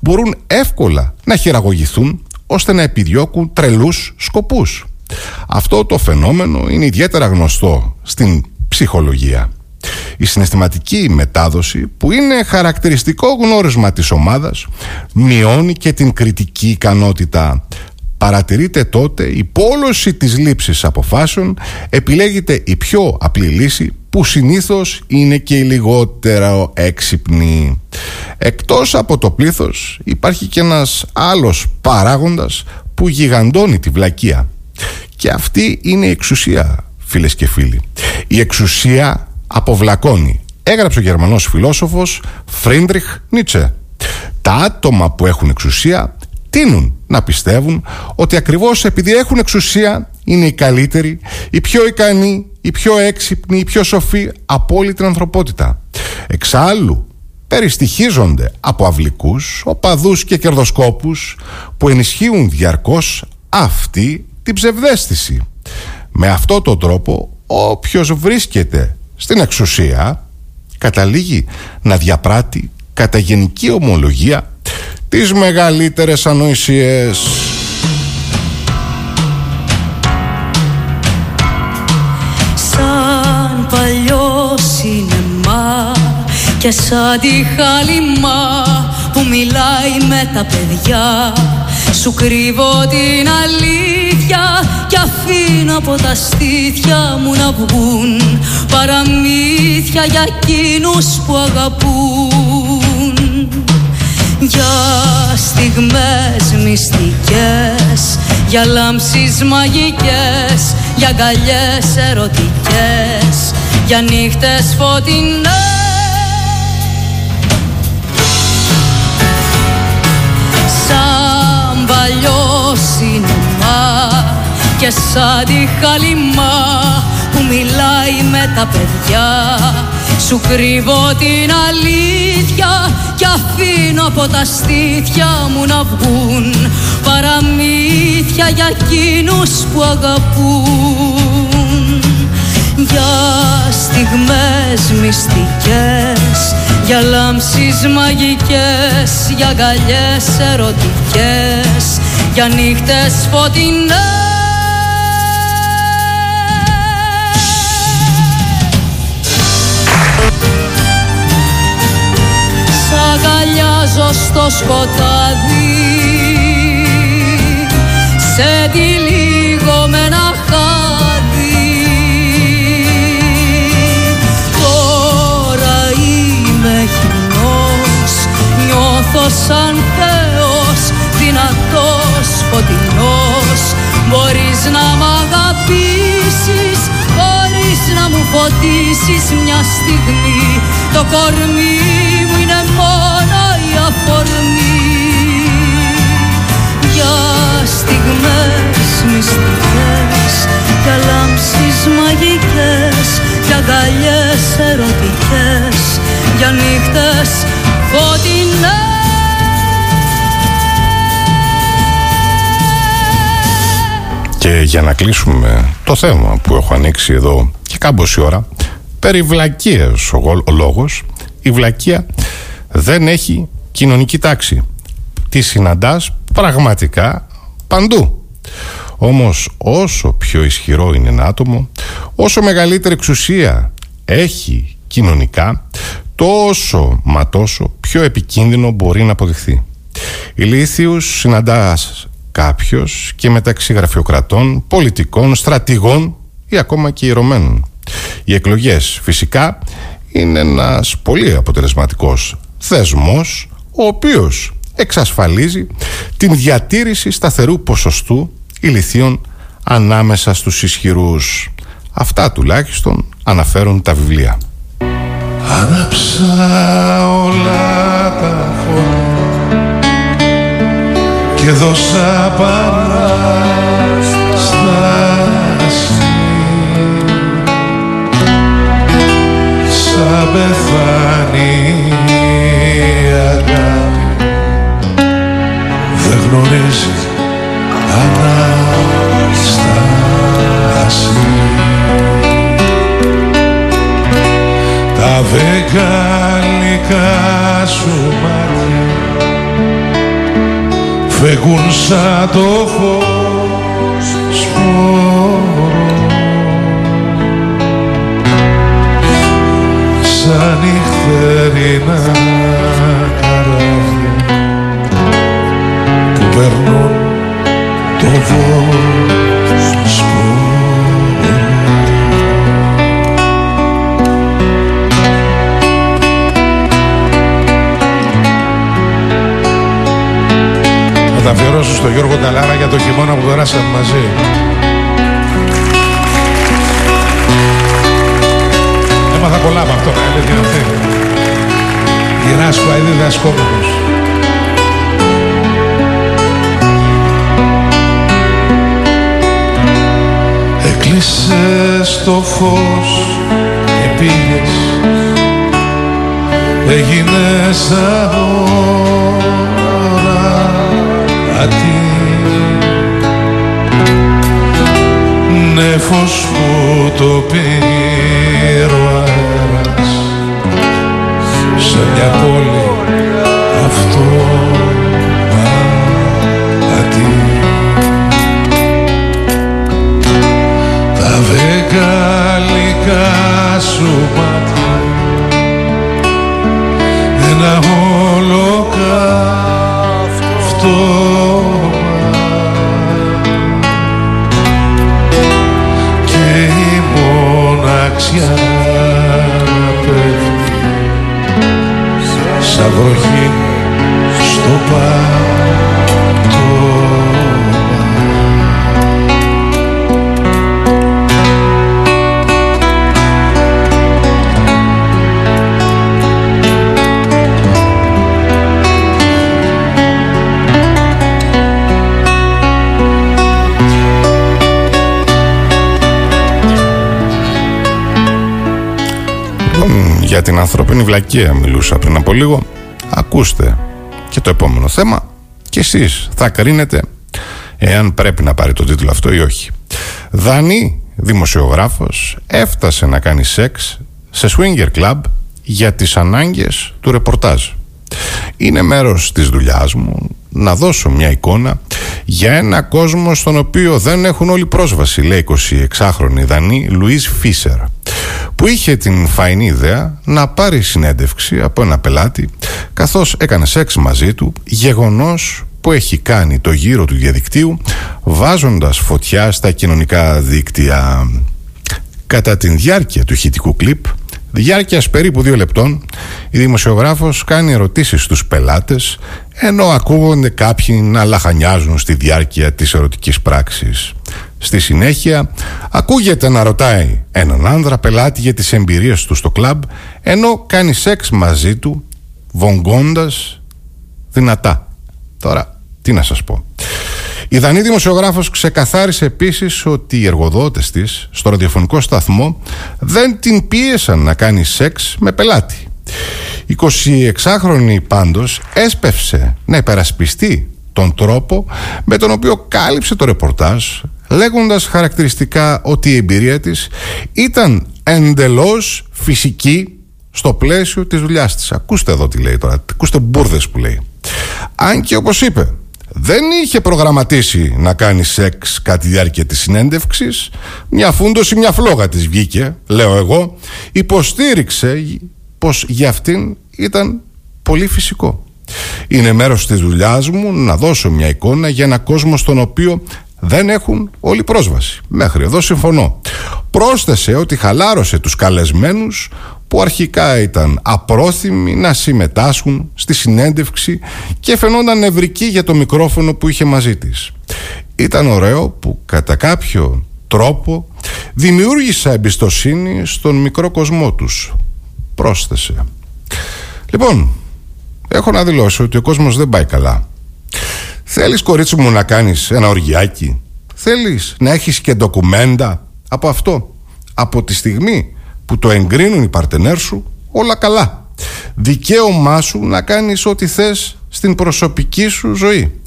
μπορούν εύκολα να χειραγωγηθούν ώστε να επιδιώκουν τρελούς σκοπούς. Αυτό το φαινόμενο είναι ιδιαίτερα γνωστό στην ψυχολογία. Η συναισθηματική μετάδοση που είναι χαρακτηριστικό γνώρισμα της ομάδας μειώνει και την κριτική ικανότητα. Παρατηρείται τότε η πόλωση της λήψης αποφάσεων επιλέγεται η πιο απλή λύση που συνήθως είναι και η λιγότερο έξυπνη. Εκτός από το πλήθος υπάρχει και ένας άλλος παράγοντας που γιγαντώνει τη βλακεία. Και αυτή είναι η εξουσία φίλες και φίλοι. Η εξουσία αποβλακώνει. Έγραψε ο Γερμανός φιλόσοφος Φρίντριχ Νίτσε. Τα άτομα που έχουν εξουσία τείνουν να πιστεύουν ότι ακριβώς επειδή έχουν εξουσία είναι οι καλύτεροι, οι πιο ικανοί, οι πιο έξυπνοι, οι πιο σοφοί από όλη την ανθρωπότητα. Εξάλλου, περιστοιχίζονται από αυλικούς, οπαδούς και κερδοσκόπους που ενισχύουν διαρκώς αυτή την ψευδέστηση. Με αυτό τον τρόπο όποιος βρίσκεται στην εξουσία καταλήγει να διαπράττει κατά γενική ομολογία τις μεγαλύτερες ανοησίες. Σαν παλιό σινεμά και σαν τη χάλιμα που μιλάει με τα παιδιά σου κρύβω την αλήθεια Κι αφήνω από τα στήθια μου να βγουν Παραμύθια για εκείνους που αγαπούν. Για στιγμές μυστικές Για λάμψεις μαγικές Για αγκαλιές ερωτικές Για νύχτες φωτεινές και σαν τη χαλιμά που μιλάει με τα παιδιά σου κρύβω την αλήθεια και αφήνω από τα στήθια μου να βγουν παραμύθια για εκείνους που αγαπούν. Για στιγμές μυστικές για λάμψεις μαγικές για αγκαλιές ερωτικές για νύχτες φωτεινές αγκαλιάζω στο σκοτάδι. Σε τυλίγω με ένα χάδι. Τώρα είμαι χυμνός, νιώθω σαν Θεός δυνατός, φωτεινός. Μπορείς να μ' αγαπήσεις, μπορείς να μου φωτίσεις μια στιγμή. Το κορμί μου είναι μόνο η αφορμή. Για στιγμές μυστικές, για λάμψεις μαγικές Για αγκαλιές ερωτικές, για νύχτες φωτεινές. Και για να κλείσουμε το θέμα που έχω ανοίξει εδώ και κάμποση ώρα, περί βλακίας ο, ο λόγος, η βλακεία δεν έχει κοινωνική τάξη. Τη συναντάς πραγματικά παντού. Όμως όσο πιο ισχυρό είναι ένα άτομο, όσο μεγαλύτερη εξουσία έχει κοινωνικά, τόσο μα τόσο πιο επικίνδυνο μπορεί να αποδειχθεί. Ηλίθιους συναντάς κάποιος και μεταξύ γραφειοκρατών, πολιτικών, στρατηγών ή ακόμα και ηρωμένων. Οι εκλογές φυσικά είναι ένας πολύ αποτελεσματικός θεσμός ο οποίος εξασφαλίζει την διατήρηση σταθερού ποσοστού ηλιθίων ανάμεσα στους ισχυρούς. Αυτά τουλάχιστον αναφέρουν τα βιβλία. Άναψα όλα τα φώτα και δώσα παράσταση σαν πεθάνει δεν γνωρίζει Ανάσταση τα βεγγαλικά σου μάτια φεύγουν σαν το φως σπόρο σαν νυχτερινά καράβια Θα τα αφιερώσω στο Γιώργο Ταλάρα για το χειμώνα που περάσαμε μαζί. Έμαθα πολλά από αυτό, η αλήθεια είναι αυτή. Γυράσκω αίδη δασκόμενος. Έκλεισες το φως και πήγες. Έγινες αόρατη Νέφος που το πήρε ο αέρας. Σε μια πόλη αυτό Τα βεγγαλικά σου μάτια. Ένα ολοκαυτώμα και η μοναξιά να πέφτει σαν βροχή στο πάτωμα για την ανθρώπινη βλακεία μιλούσα πριν από λίγο. Ακούστε και το επόμενο θέμα και εσείς θα κρίνετε εάν πρέπει να πάρει το τίτλο αυτό ή όχι. Δανή δημοσιογράφος έφτασε να κάνει σεξ σε swinger club για τις ανάγκες του ρεπορτάζ. Είναι μέρος της δουλειάς μου να δώσω μια εικόνα για ένα κόσμο στον οποίο δεν έχουν όλοι πρόσβαση, λέει 26χρονη Δανή Λουίς Φίσερ, που είχε την φαϊνή ιδέα να πάρει συνέντευξη από ένα πελάτη καθώς έκανε σεξ μαζί του, γεγονός που έχει κάνει το γύρο του διαδικτύου βάζοντας φωτιά στα κοινωνικά δίκτυα. Κατά την διάρκεια του ηχητικού κλιπ, διάρκειας περίπου δύο λεπτών, η δημοσιογράφος κάνει ερωτήσεις στους πελάτες, ενώ ακούγονται κάποιοι να λαχανιάζουν στη διάρκεια της ερωτικής πράξης. Στη συνέχεια, ακούγεται να ρωτάει έναν άνδρα πελάτη για τις εμπειρίες του στο κλαμπ, ενώ κάνει σεξ μαζί του, βογγώντας δυνατά. Τώρα, τι να σας πω. Η Δανή δημοσιογράφος ξεκαθάρισε επίσης ότι οι εργοδότες της στο ραδιοφωνικό σταθμό δεν την πίεσαν να κάνει σεξ με πελάτη. 26χρονη πάντως έσπευσε να υπερασπιστεί τον τρόπο με τον οποίο κάλυψε το ρεπορτάζ λέγοντας χαρακτηριστικά ότι η εμπειρία της ήταν εντελώς φυσική στο πλαίσιο της δουλειάς της. Ακούστε εδώ τι λέει τώρα, ακούστε μπουρδες που λέει. Αν και όπως είπε, δεν είχε προγραμματίσει να κάνει σεξ κατά τη διάρκεια της συνέντευξης, μια φούντωση, μια φλόγα της βγήκε, λέω εγώ, υποστήριξε πως για αυτήν ήταν πολύ φυσικό. Είναι μέρος της δουλειάς μου να δώσω μια εικόνα για ένα κόσμο στον οποίο δεν έχουν όλη πρόσβαση. Μέχρι εδώ συμφωνώ. πρόσθεσε ότι χαλάρωσε τους καλεσμένους που αρχικά ήταν απρόθυμοι να συμμετάσχουν στη συνέντευξη και φαινόταν νευρικοί για το μικρόφωνο που είχε μαζί της. Ήταν ωραίο που κατά κάποιο τρόπο δημιούργησα εμπιστοσύνη στον μικρό κοσμό τους. Πρόσθεσε. Λοιπόν, έχω να δηλώσω ότι ο κόσμος δεν πάει καλά. Θέλεις κορίτσι μου να κάνεις ένα οργιάκι; Θέλεις να έχεις και ντοκουμέντα; Από αυτό. Από τη στιγμή που το εγκρίνουν οι παρτενέρ σου, όλα καλά. Δικαίωμά σου να κάνεις ό,τι θες στην προσωπική σου ζωή.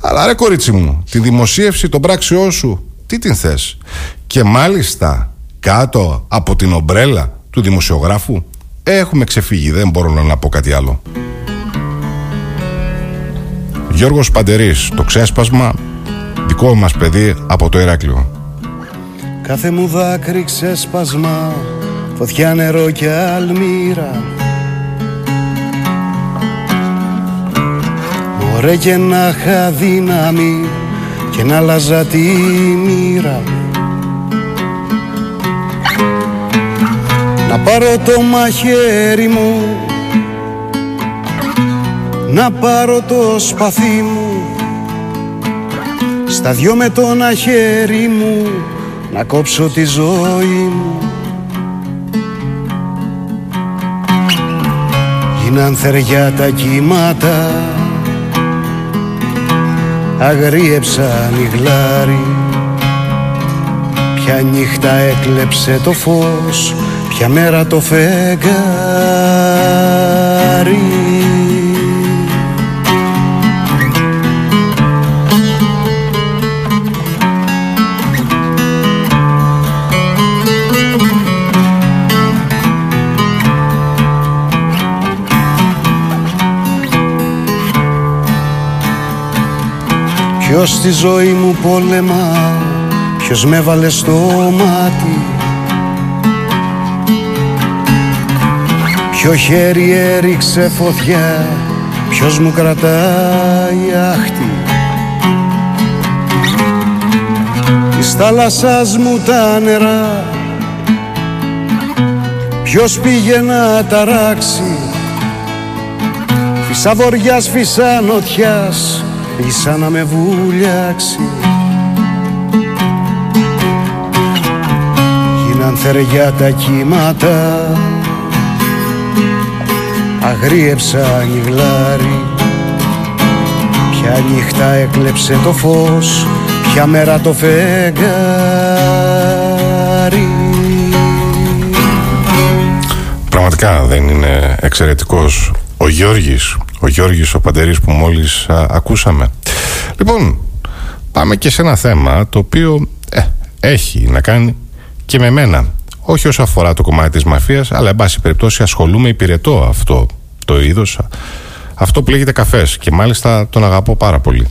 Αλλά ρε κορίτσι μου, τη δημοσίευση των πράξεών σου, τι την θες; Και μάλιστα κάτω από την ομπρέλα του δημοσιογράφου, έχουμε ξεφύγει, δεν μπορώ να πω κάτι άλλο. Γιώργος Παντερής, το ξέσπασμα, δικό μας παιδί από το Ηράκλειο. Κάθε μου δάκρυ ξέσπασμα φωτιά νερό και αλμύρα Μωρέ και να είχα δύναμη και να αλλάζα τη μοίρα Να πάρω το μαχαίρι μου. Να πάρω το σπαθί μου. Στα δυο με το χέρι μου. Να κόψω τη ζωή μου. Γίναν θεριά τα κύματα. Αγρίεψαν οι γλάρι Ποια νύχτα έκλεψε το φως, ποια μέρα το φεγγάρι. Ποιος στη ζωή μου πόλεμα Ποιος με βάλε στο μάτι Ποιο χέρι έριξε φωτιά Ποιος μου κρατάει άχτη. Της θάλασσας μου τα νερά Ποιος πήγε να ταράξει Φυσά βοριάς, φυσά νοτιάς Ίσα να με βουλιάξει. Γίναν θεριά τα κύματα Αγρίεψαν οι γλάρι Ποια νύχτα έκλεψε το φως Ποια μέρα το φεγγάρι. Πραγματικά δεν είναι εξαιρετικός ο Γιώργης ο Γιώργης ο Παντερής που μόλις ακούσαμε. Λοιπόν πάμε και σε ένα θέμα το οποίο ε, έχει να κάνει και με μένα όχι όσο αφορά το κομμάτι της μαφίας αλλά εν πάση περιπτώσει ασχολούμαι υπηρετώ αυτό το είδος. Αυτό που λέγεται καφές και μάλιστα τον αγαπώ πάρα πολύ.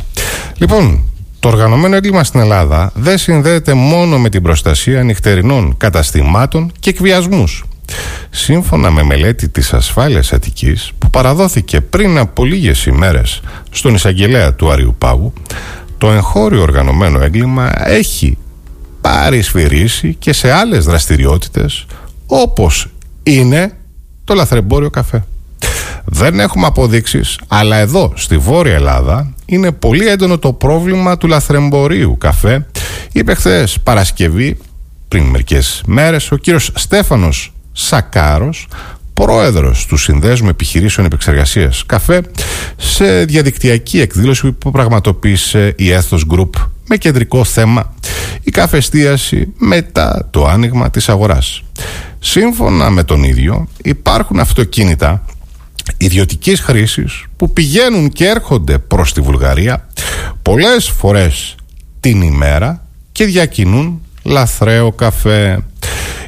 Λοιπόν το οργανωμένο έγκλημα στην Ελλάδα δεν συνδέεται μόνο με την προστασία νυχτερινών καταστημάτων και εκβιασμούς. Σύμφωνα με μελέτη της ασφάλειας Αττικής που παραδόθηκε πριν από λίγες ημέρες στον εισαγγελέα του Αριού Πάγου το εγχώριο οργανωμένο έγκλημα έχει παρισφυρίσει και σε άλλες δραστηριότητες όπως είναι το λαθρεμπόριο καφέ. Δεν έχουμε αποδείξεις, αλλά εδώ στη Βόρεια Ελλάδα είναι πολύ έντονο το πρόβλημα του λαθρεμπορίου καφέ. Είπε χθες Παρασκευή, πριν μερικές μέρες, ο κύριος Στέφανος Σακάρος πρόεδρος του Συνδέσμου Επιχειρήσεων Επεξεργασίας Καφέ σε διαδικτυακή εκδήλωση που πραγματοποίησε η Ethos Group με κεντρικό θέμα η καφεστίαση μετά το άνοιγμα της αγοράς. Σύμφωνα με τον ίδιο υπάρχουν αυτοκίνητα ιδιωτικής χρήσης που πηγαίνουν και έρχονται προς τη Βουλγαρία πολλές φορές την ημέρα και διακινούν λαθρέο καφέ.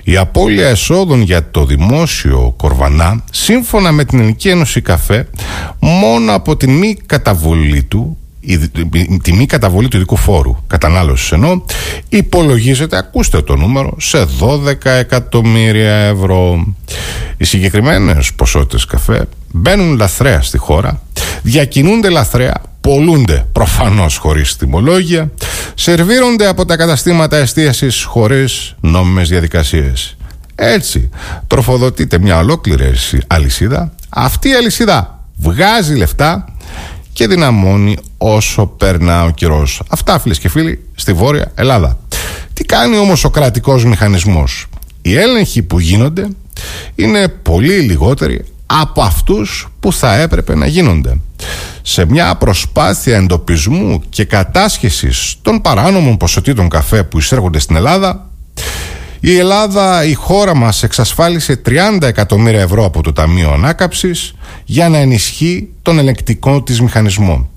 Η απώλεια εσόδων για το δημόσιο Κορβανά, σύμφωνα με την Ελληνική Ένωση Καφέ, μόνο από την μη καταβολή του η, τη μη καταβολή του ειδικού φόρου κατανάλωσης ενώ υπολογίζεται, ακούστε το νούμερο, σε 12 εκατομμύρια ευρώ. Οι συγκεκριμένες ποσότητες καφέ μπαίνουν λαθρέα στη χώρα, διακινούνται λαθρέα πολλούνται προφανώς χωρίς τιμολόγια, σερβίρονται από τα καταστήματα εστίασης χωρίς νόμιμες διαδικασίες. Έτσι, τροφοδοτείται μια ολόκληρη αλυσίδα. Αυτή η αλυσίδα βγάζει λεφτά και δυναμώνει όσο περνά ο καιρός. Αυτά φίλες και φίλοι στη Βόρεια Ελλάδα. Τι κάνει όμως ο κρατικός μηχανισμός; Οι έλεγχοι που γίνονται είναι πολύ λιγότεροι από αυτούς που θα έπρεπε να γίνονται. Σε μια προσπάθεια εντοπισμού και κατάσχεσης των παράνομων ποσοτήτων καφέ που εισέρχονται στην Ελλάδα η Ελλάδα, η χώρα μας εξασφάλισε 30 εκατομμύρια ευρώ από το Ταμείο Ανάκαψης για να ενισχύει τον ελεκτικό της μηχανισμό.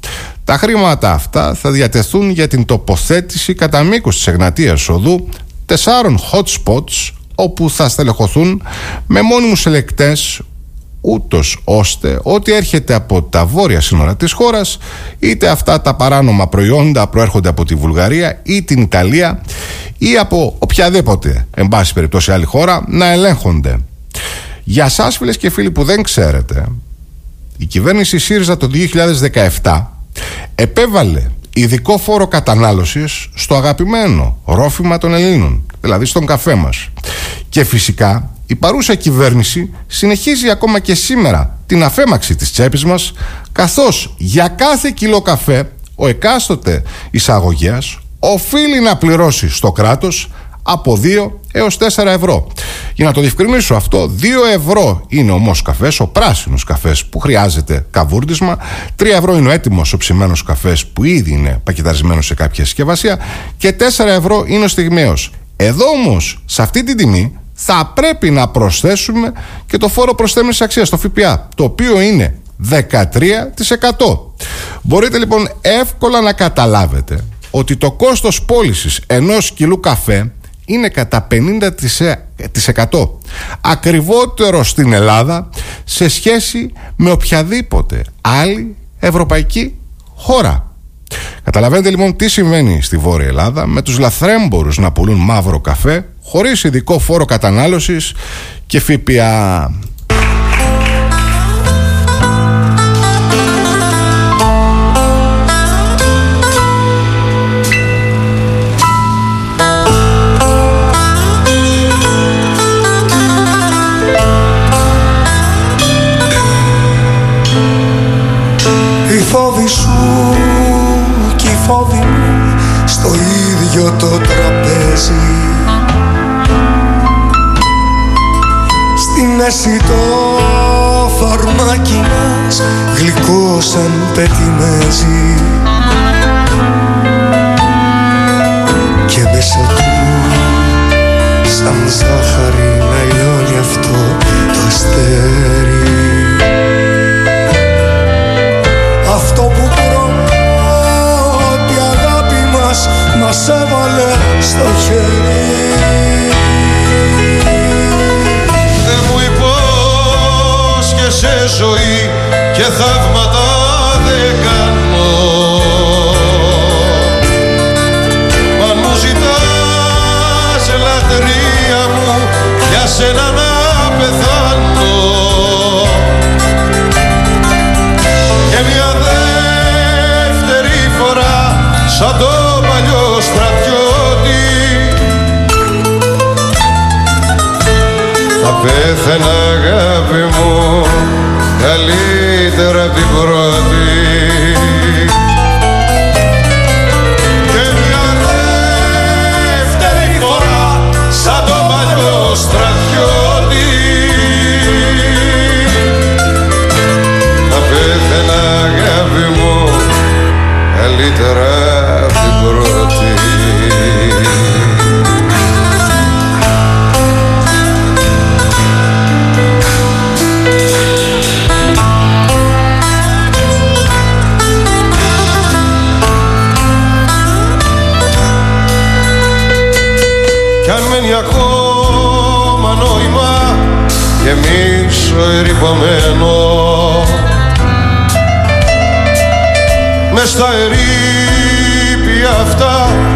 Τα χρήματα αυτά θα διατεθούν για την τοποθέτηση κατά μήκος της Εγνατίας Οδού τεσσάρων hot spots όπου θα στελεχωθούν με μόνιμους ελεκτές ούτως ώστε ό,τι έρχεται από τα βόρεια σύνορα της χώρας είτε αυτά τα παράνομα προϊόντα προέρχονται από τη Βουλγαρία ή την Ιταλία ή από οποιαδήποτε εν πάση περιπτώσει άλλη χώρα να ελέγχονται. Για σας φίλες και φίλοι που δεν ξέρετε η κυβέρνηση ΣΥΡΙΖΑ το 2017 επέβαλε ειδικό φόρο κατανάλωσης στο αγαπημένο ρόφημα των Ελλήνων δηλαδή στον καφέ μας και φυσικά η παρούσα κυβέρνηση συνεχίζει ακόμα και σήμερα την αφέμαξη της τσέπης μας καθώς για κάθε κιλό καφέ ο εκάστοτε εισαγωγέας οφείλει να πληρώσει στο κράτος από 2 έως 4 ευρώ. Για να το διευκρινίσω αυτό, 2 ευρώ είναι ο καφές, ο πράσινος καφές που χρειάζεται καβούρδισμα, 3 ευρώ είναι ο έτοιμος ο ψημένος καφές που ήδη είναι πακεταρισμένος σε κάποια συσκευασία και 4 ευρώ είναι ο στιγμαίος. Εδώ όμως, σε αυτή την τιμή, θα πρέπει να προσθέσουμε και το φόρο προσθέμενης αξίας, το ΦΠΑ, το οποίο είναι 13%. Μπορείτε λοιπόν εύκολα να καταλάβετε ότι το κόστος πώλησης ενός κιλού καφέ είναι κατά 50% ακριβότερο στην Ελλάδα σε σχέση με οποιαδήποτε άλλη ευρωπαϊκή χώρα. Καταλαβαίνετε λοιπόν τι συμβαίνει στη Βόρεια Ελλάδα με τους λαθρέμπορους να πουλούν μαύρο καφέ χωρίς ειδικό φόρο κατανάλωσης και ΦΠΑ. Φόβοι σου και οι φόβοι μου στο ίδιο το τραπέζι. Στην μέση το φαρμάκι μας γλυκό σαν πετιμέζι. Και μέσα του σαν ζάχαρη να λιώνει αυτό το αστέρι μας μας έβαλε στο χέρι. Σε ζωή και θαύματα δεν κάνω. Αν μου ζητάς λατρεία μου για σένα να πεθάνω. Και μια δεύτερη φορά σαν το παλιό στρατιώτη. Θα πέθαινα αγάπη μου καλύτερα απ' την πρώτη. Και μια δεύτερη φορά σαν το παλιό στρατιώτη. Θα πέθαινα αγάπη μου καλύτερα γεμίσω ερυπωμένο. Μες στα ερήπια αυτά